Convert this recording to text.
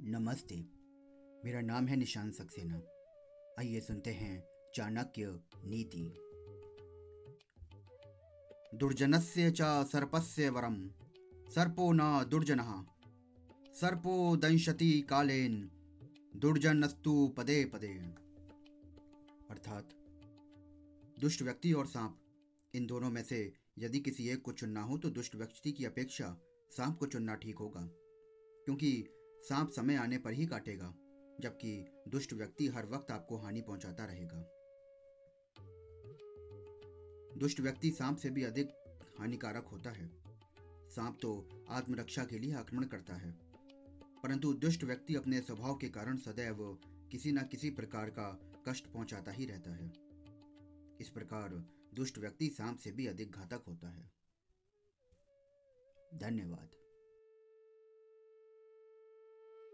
नमस्ते। मेरा नाम है निशान सक्सेना। आइए सुनते हैं चाणक्य नीति। दुर्जनस्य च सर्पस्य वरम। सर्पो न दुर्जन। सर्पो दंशति कालेन। दुर्जनस्तु पदे पदे। अर्थात, दुष्ट व्यक्ति और सांप, इन दोनों में से यदि किसी एक को चुनना हो तो दुष्ट व्यक्ति की अपेक्षा सांप को चुनना ठीक होगा। क्योंकि सांप समय आने पर ही काटेगा, जबकि दुष्ट व्यक्ति हर वक्त आपको हानि पहुंचाता रहेगा। दुष्ट व्यक्ति सांप से भी अधिक हानिकारक होता है। सांप तो आत्मरक्षा के लिए आक्रमण करता है, परंतु दुष्ट व्यक्ति अपने स्वभाव के कारण सदैव किसी न किसी प्रकार का कष्ट पहुंचाता ही रहता है। इस प्रकार दुष्ट व्यक्ति सांप से भी अधिक घातक होता है। धन्यवाद।